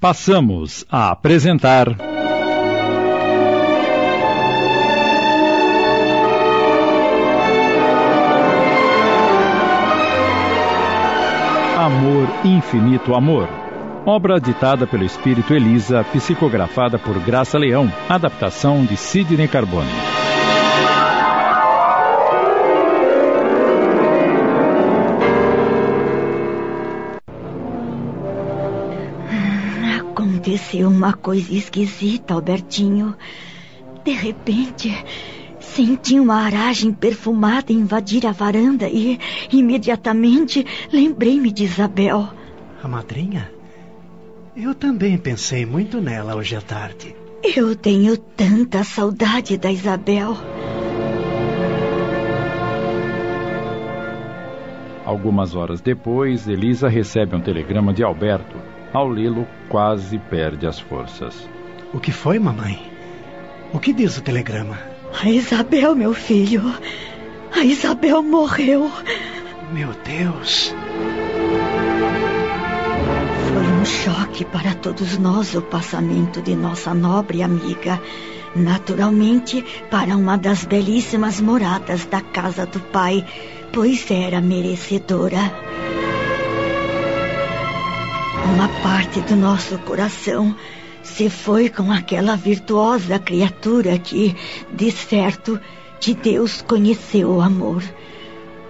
Passamos a apresentar. Amor, Infinito Amor. Obra ditada pelo espírito Elisa, psicografada por Graça Leão, adaptação de Sidney Carbone. Aconteceu uma coisa esquisita, Albertinho. De repente, senti uma aragem perfumada invadir a varanda e, imediatamente, lembrei-me de Isabel. A madrinha? Eu também pensei muito nela hoje à tarde. Eu tenho tanta saudade da Isabel. Algumas horas depois, Elisa recebe um telegrama de Alberto ao lê-lo, quase perde as forças. O que foi, mamãe? O que diz o telegrama? A Isabel, meu filho. A Isabel morreu. Meu Deus. Foi um choque para todos nós o passamento de nossa nobre amiga. Naturalmente, para uma das belíssimas moradas da casa do pai, pois era merecedora. Uma parte do nosso coração se foi com aquela virtuosa criatura que, de certo, de Deus conheceu o amor.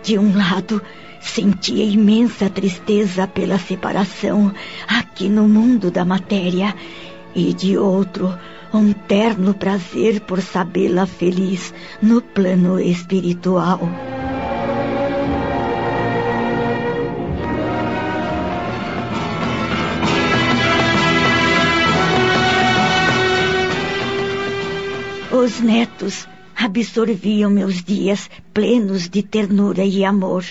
De um lado, sentia imensa tristeza pela separação aqui no mundo da matéria, e de outro, um terno prazer por sabê-la feliz no plano espiritual. Os netos absorviam meus dias plenos de ternura e amor.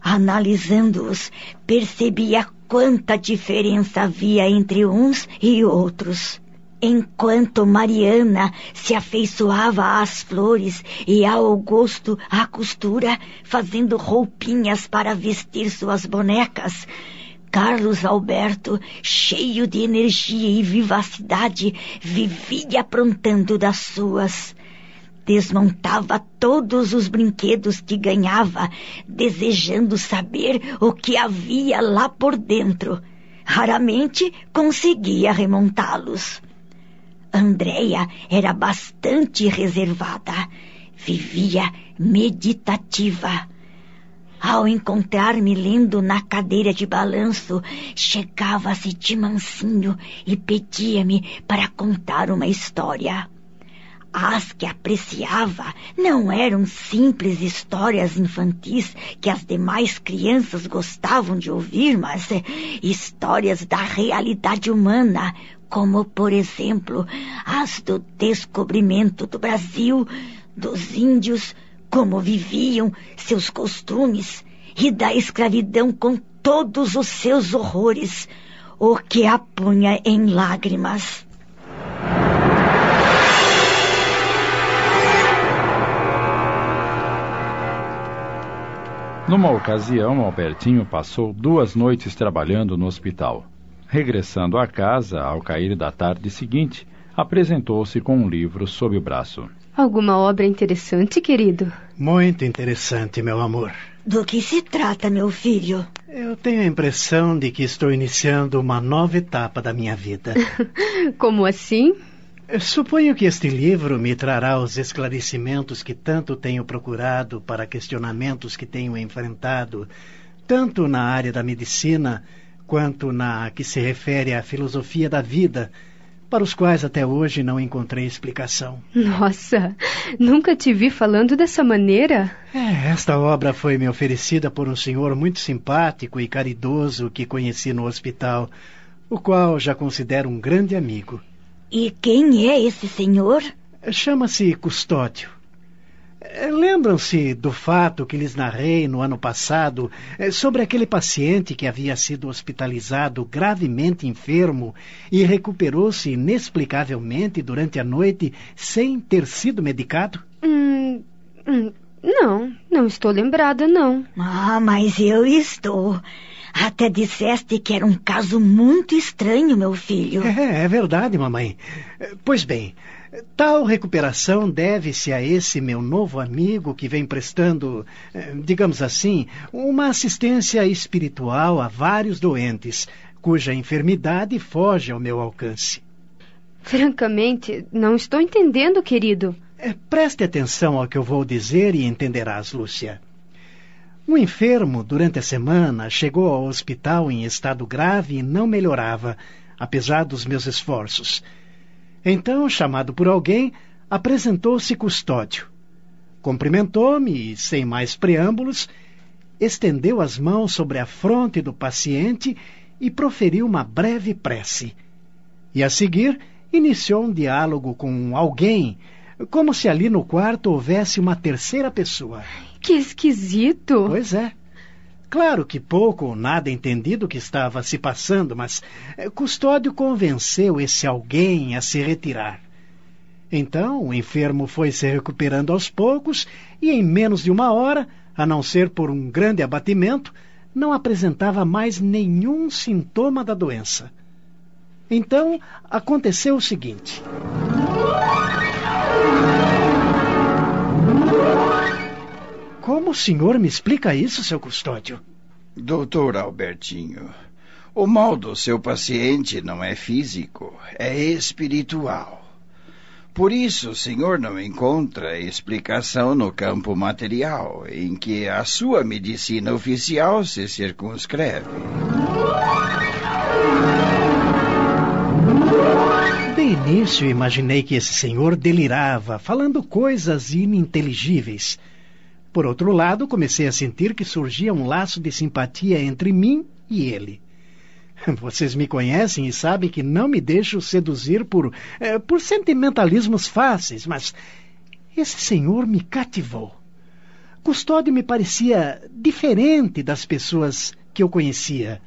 Analisando-os, percebia quanta diferença havia entre uns e outros. Enquanto Mariana se afeiçoava às flores e ao gosto à costura, fazendo roupinhas para vestir suas bonecas, Carlos Alberto, cheio de energia e vivacidade, vivia aprontando das suas. Desmontava todos os brinquedos que ganhava, desejando saber o que havia lá por dentro. Raramente conseguia remontá-los. Andréia era bastante reservada. Vivia meditativa ao encontrar-me lendo na cadeira de balanço, chegava-se de mansinho e pedia-me para contar uma história. As que apreciava não eram simples histórias infantis que as demais crianças gostavam de ouvir, mas histórias da realidade humana, como, por exemplo, as do descobrimento do Brasil, dos índios, como viviam, seus costumes, e da escravidão com todos os seus horrores, o que a punha em lágrimas. Numa ocasião, Albertinho passou duas noites trabalhando no hospital. Regressando à casa, ao cair da tarde seguinte, apresentou-se com um livro sob o braço. Alguma obra interessante, querido? Muito interessante, meu amor. Do que se trata, meu filho? Eu tenho a impressão de que estou iniciando uma nova etapa da minha vida. Como assim? Suponho que este livro me trará os esclarecimentos que tanto tenho procurado para questionamentos que tenho enfrentado, tanto na área da medicina quanto na que se refere à filosofia da vida, para os quais até hoje não encontrei explicação. Nossa, nunca te vi falando dessa maneira. É, esta obra foi me oferecida por um senhor muito simpático e caridoso que conheci no hospital, o qual já considero um grande amigo. E quem é esse senhor? Chama-se Custódio. Lembram-se do fato que lhes narrei no ano passado sobre aquele paciente que havia sido hospitalizado gravemente enfermo e recuperou-se inexplicavelmente durante a noite sem ter sido medicado? Hum, hum, não, não estou lembrada, não. Ah, mas eu estou. Até disseste que era um caso muito estranho, meu filho. É, é verdade, mamãe. Pois bem, tal recuperação deve-se a esse meu novo amigo que vem prestando, eh, digamos assim, uma assistência espiritual a vários doentes, cuja enfermidade foge ao meu alcance. Francamente, não estou entendendo, querido. É, preste atenção ao que eu vou dizer e entenderás, Lúcia. Um enfermo, durante a semana, chegou ao hospital em estado grave e não melhorava, apesar dos meus esforços. Então, chamado por alguém, apresentou-se custódio. Cumprimentou-me e, sem mais preâmbulos, estendeu as mãos sobre a fronte do paciente e proferiu uma breve prece. E a seguir, iniciou um diálogo com alguém, como se ali no quarto houvesse uma terceira pessoa. Que esquisito! Pois é. Claro que pouco ou nada entendi do que estava se passando, mas eh, Custódio convenceu esse alguém a se retirar. Então o enfermo foi se recuperando aos poucos e, em menos de uma hora, a não ser por um grande abatimento, não apresentava mais nenhum sintoma da doença. Então aconteceu o seguinte. Como o senhor me explica isso, seu custódio? Doutor Albertinho, o mal do seu paciente não é físico, é espiritual. Por isso, o senhor não encontra explicação no campo material, em que a sua medicina oficial se circunscreve. De início, imaginei que esse senhor delirava, falando coisas ininteligíveis. Por outro lado, comecei a sentir que surgia um laço de simpatia entre mim e ele. Vocês me conhecem e sabem que não me deixo seduzir por, eh, por sentimentalismos fáceis, mas esse senhor me cativou. Custódio me parecia diferente das pessoas que eu conhecia.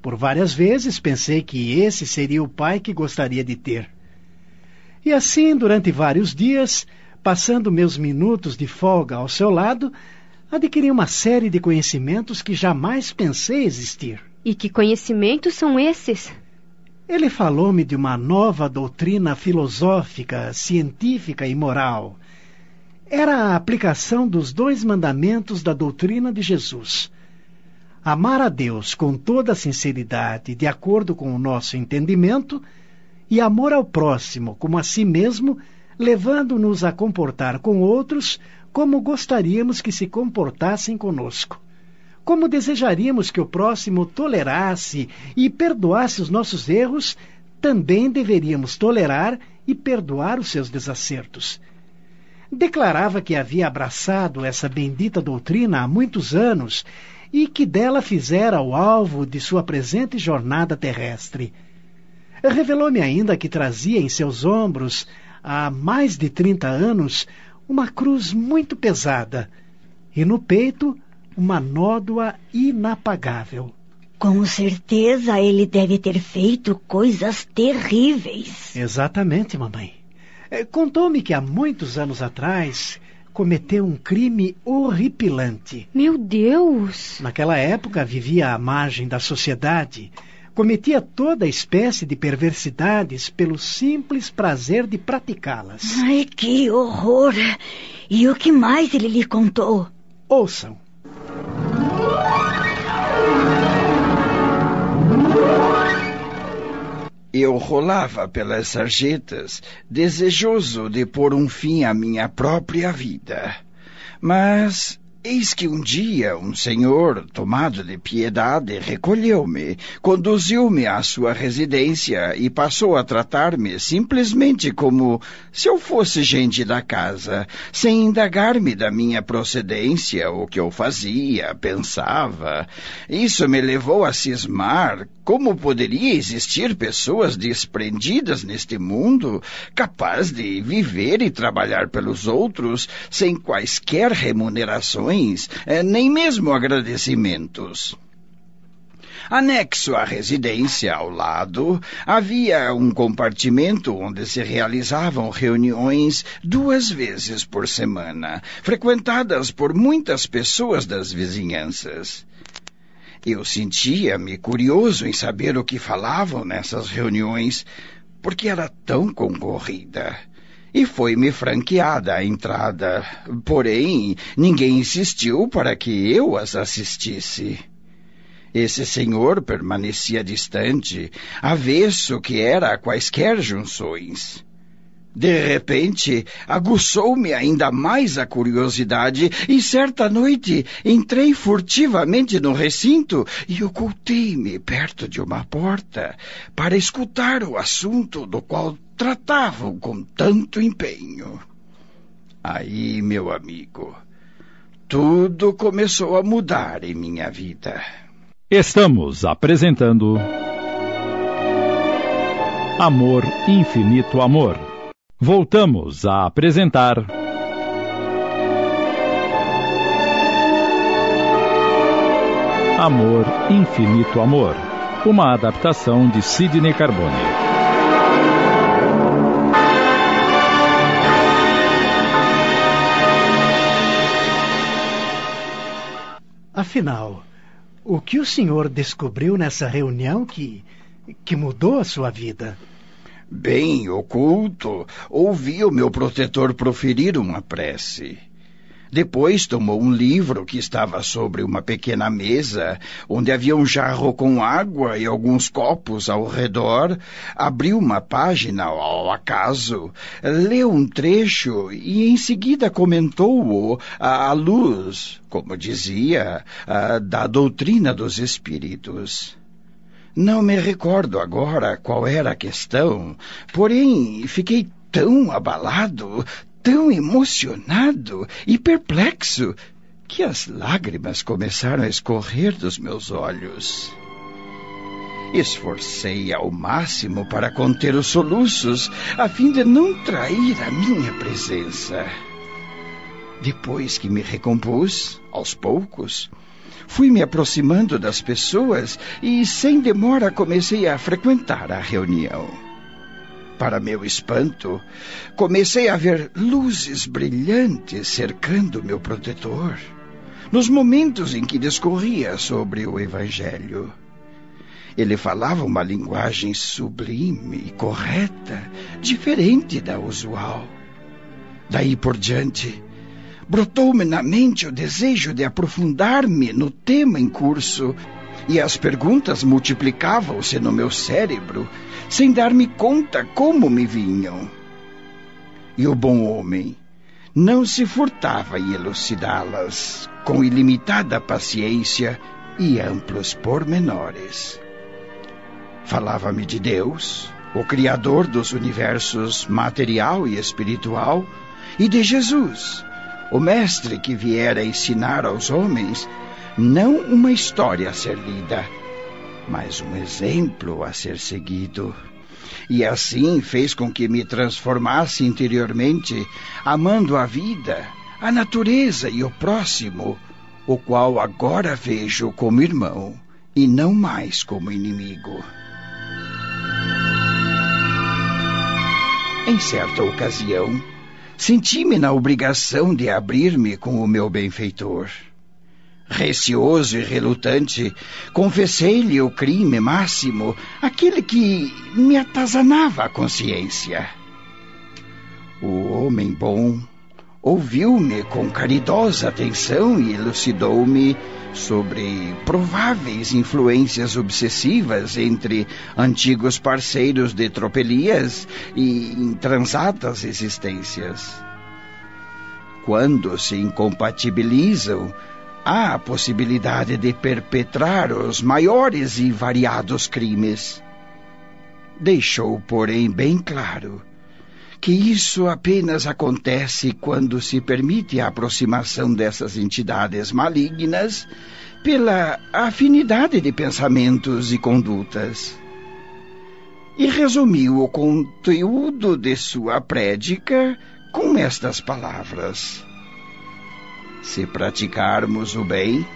Por várias vezes pensei que esse seria o pai que gostaria de ter. E assim, durante vários dias, passando meus minutos de folga ao seu lado, adquiri uma série de conhecimentos que jamais pensei existir. E que conhecimentos são esses? Ele falou-me de uma nova doutrina filosófica, científica e moral. Era a aplicação dos dois mandamentos da doutrina de Jesus. Amar a Deus com toda a sinceridade, de acordo com o nosso entendimento, e amor ao próximo como a si mesmo, levando-nos a comportar com outros como gostaríamos que se comportassem conosco. Como desejaríamos que o próximo tolerasse e perdoasse os nossos erros, também deveríamos tolerar e perdoar os seus desacertos. Declarava que havia abraçado essa bendita doutrina há muitos anos e que dela fizera o alvo de sua presente jornada terrestre. Revelou-me ainda que trazia em seus ombros há mais de 30 anos, uma cruz muito pesada e no peito uma nódoa inapagável. Com certeza ele deve ter feito coisas terríveis. Exatamente, mamãe. É, contou-me que há muitos anos atrás cometeu um crime horripilante. Meu Deus! Naquela época vivia à margem da sociedade cometia toda espécie de perversidades pelo simples prazer de praticá-las. Ai, que horror! E o que mais ele lhe contou? Ouçam. Eu rolava pelas sarjetas, desejoso de pôr um fim à minha própria vida. Mas Eis que um dia um senhor, tomado de piedade, recolheu-me, conduziu-me à sua residência e passou a tratar-me simplesmente como se eu fosse gente da casa, sem indagar-me da minha procedência, o que eu fazia, pensava. Isso me levou a cismar como poderia existir pessoas desprendidas neste mundo, capaz de viver e trabalhar pelos outros sem quaisquer remunerações, eh, nem mesmo agradecimentos? Anexo à residência, ao lado, havia um compartimento onde se realizavam reuniões duas vezes por semana, frequentadas por muitas pessoas das vizinhanças. Eu sentia-me curioso em saber o que falavam nessas reuniões, porque era tão concorrida. E foi-me franqueada a entrada. Porém, ninguém insistiu para que eu as assistisse. Esse senhor permanecia distante, avesso que era a quaisquer junções. De repente, aguçou-me ainda mais a curiosidade e certa noite entrei furtivamente no recinto e ocultei-me perto de uma porta para escutar o assunto do qual tratavam com tanto empenho. Aí, meu amigo, tudo começou a mudar em minha vida. Estamos apresentando Amor, Infinito Amor Voltamos a apresentar. Amor, Infinito Amor, uma adaptação de Sidney Carbone. Afinal, o que o senhor descobriu nessa reunião que, que mudou a sua vida? Bem oculto, ouvi o meu protetor proferir uma prece. Depois tomou um livro que estava sobre uma pequena mesa, onde havia um jarro com água e alguns copos ao redor, abriu uma página ao acaso, leu um trecho e em seguida comentou-o à luz, como dizia, da doutrina dos espíritos. Não me recordo agora qual era a questão, porém fiquei tão abalado, tão emocionado e perplexo que as lágrimas começaram a escorrer dos meus olhos. Esforcei ao máximo para conter os soluços, a fim de não trair a minha presença. Depois que me recompus, aos poucos, Fui me aproximando das pessoas e, sem demora, comecei a frequentar a reunião. Para meu espanto, comecei a ver luzes brilhantes cercando meu protetor, nos momentos em que discorria sobre o Evangelho. Ele falava uma linguagem sublime e correta, diferente da usual. Daí por diante, brotou-me na mente o desejo de aprofundar-me no tema em curso, e as perguntas multiplicavam-se no meu cérebro, sem dar-me conta como me vinham. E o bom homem não se furtava em elucidá-las, com ilimitada paciência e amplos pormenores. Falava-me de Deus, o Criador dos universos material e espiritual, e de Jesus, o mestre que viera ensinar aos homens não uma história a ser lida, mas um exemplo a ser seguido. E assim fez com que me transformasse interiormente, amando a vida, a natureza e o próximo, o qual agora vejo como irmão e não mais como inimigo. Em certa ocasião, senti-me na obrigação de abrir-me com o meu benfeitor. Receoso e relutante, confessei-lhe o crime máximo, aquele que me atazanava a consciência. O homem bom ouviu-me com caridosa atenção e elucidou-me sobre prováveis influências obsessivas entre antigos parceiros de tropelias e intransatas existências. Quando se incompatibilizam, há a possibilidade de perpetrar os maiores e variados crimes. Deixou, porém, bem claro que isso apenas acontece quando se permite a aproximação dessas entidades malignas pela afinidade de pensamentos e condutas. E resumiu o conteúdo de sua prédica com estas palavras: Se praticarmos o bem,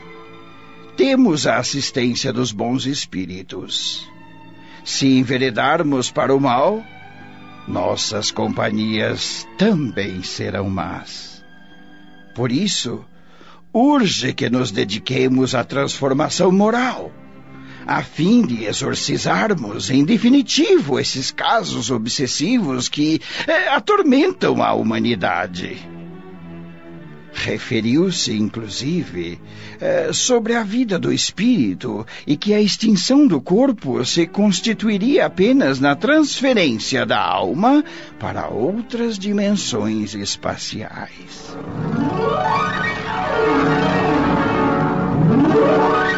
temos a assistência dos bons espíritos. Se enveredarmos para o mal, nossas companhias também serão más. Por isso, urge que nos dediquemos à transformação moral, a fim de exorcizarmos em definitivo esses casos obsessivos que é, atormentam a humanidade. Referiu-se, inclusive, eh, sobre a vida do espírito e que a extinção do corpo se constituiria apenas na transferência da alma para outras dimensões espaciais.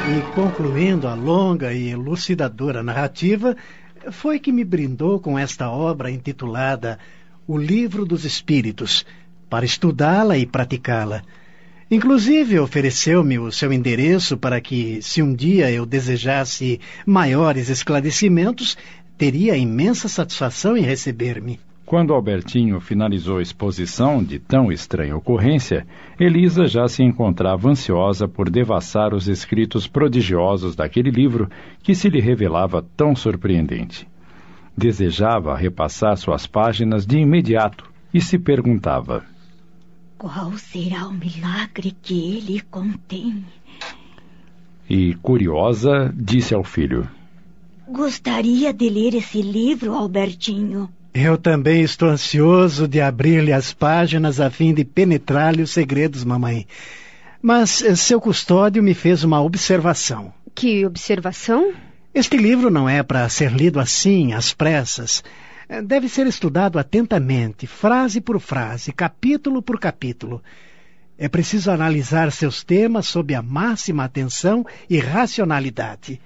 E concluindo a longa e elucidadora narrativa, foi que me brindou com esta obra intitulada O Livro dos Espíritos para estudá-la e praticá-la. Inclusive, ofereceu-me o seu endereço para que, se um dia eu desejasse maiores esclarecimentos, teria imensa satisfação em receber-me. Quando Albertinho finalizou a exposição de tão estranha ocorrência, Elisa já se encontrava ansiosa por devassar os escritos prodigiosos daquele livro que se lhe revelava tão surpreendente. Desejava repassar suas páginas de imediato e se perguntava: qual será o milagre que ele contém? E, curiosa, disse ao filho: Gostaria de ler esse livro, Albertinho. Eu também estou ansioso de abrir-lhe as páginas a fim de penetrar-lhe os segredos, mamãe. Mas eh, seu custódio me fez uma observação. Que observação? Este livro não é para ser lido assim, às pressas. Eh, deve ser estudado atentamente, frase por frase, capítulo por capítulo. É preciso analisar seus temas sob a máxima atenção e racionalidade.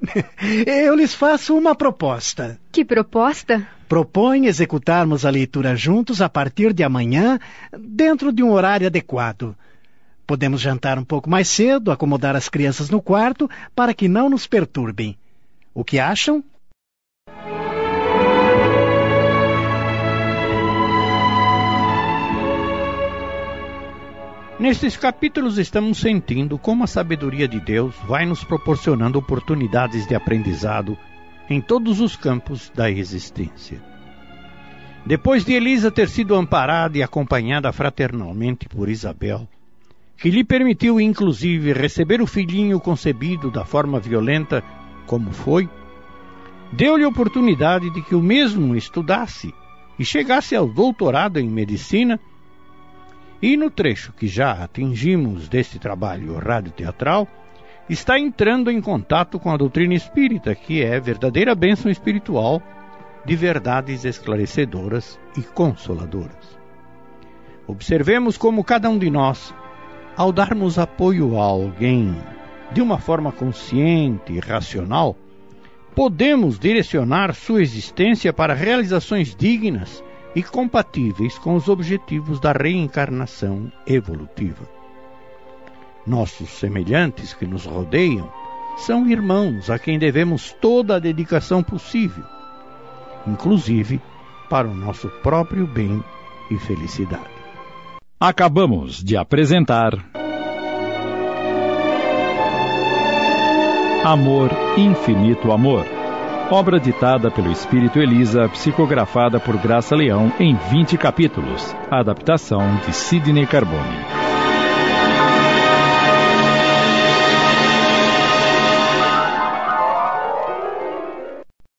Eu lhes faço uma proposta. Que proposta? Proponho executarmos a leitura juntos a partir de amanhã, dentro de um horário adequado. Podemos jantar um pouco mais cedo, acomodar as crianças no quarto, para que não nos perturbem. O que acham? Nestes capítulos estamos sentindo como a sabedoria de Deus vai nos proporcionando oportunidades de aprendizado em todos os campos da existência. Depois de Elisa ter sido amparada e acompanhada fraternalmente por Isabel, que lhe permitiu inclusive receber o filhinho concebido da forma violenta como foi, deu-lhe oportunidade de que o mesmo estudasse e chegasse ao doutorado em medicina e no trecho que já atingimos deste trabalho radioteatral, está entrando em contato com a doutrina espírita, que é verdadeira bênção espiritual de verdades esclarecedoras e consoladoras. Observemos como cada um de nós, ao darmos apoio a alguém de uma forma consciente e racional, podemos direcionar sua existência para realizações dignas e compatíveis com os objetivos da reencarnação evolutiva. Nossos semelhantes que nos rodeiam são irmãos a quem devemos toda a dedicação possível, inclusive para o nosso próprio bem e felicidade. Acabamos de apresentar. Amor, Infinito Amor Obra ditada pelo Espírito Elisa, psicografada por Graça Leão em 20 capítulos. Adaptação de Sidney Carbone.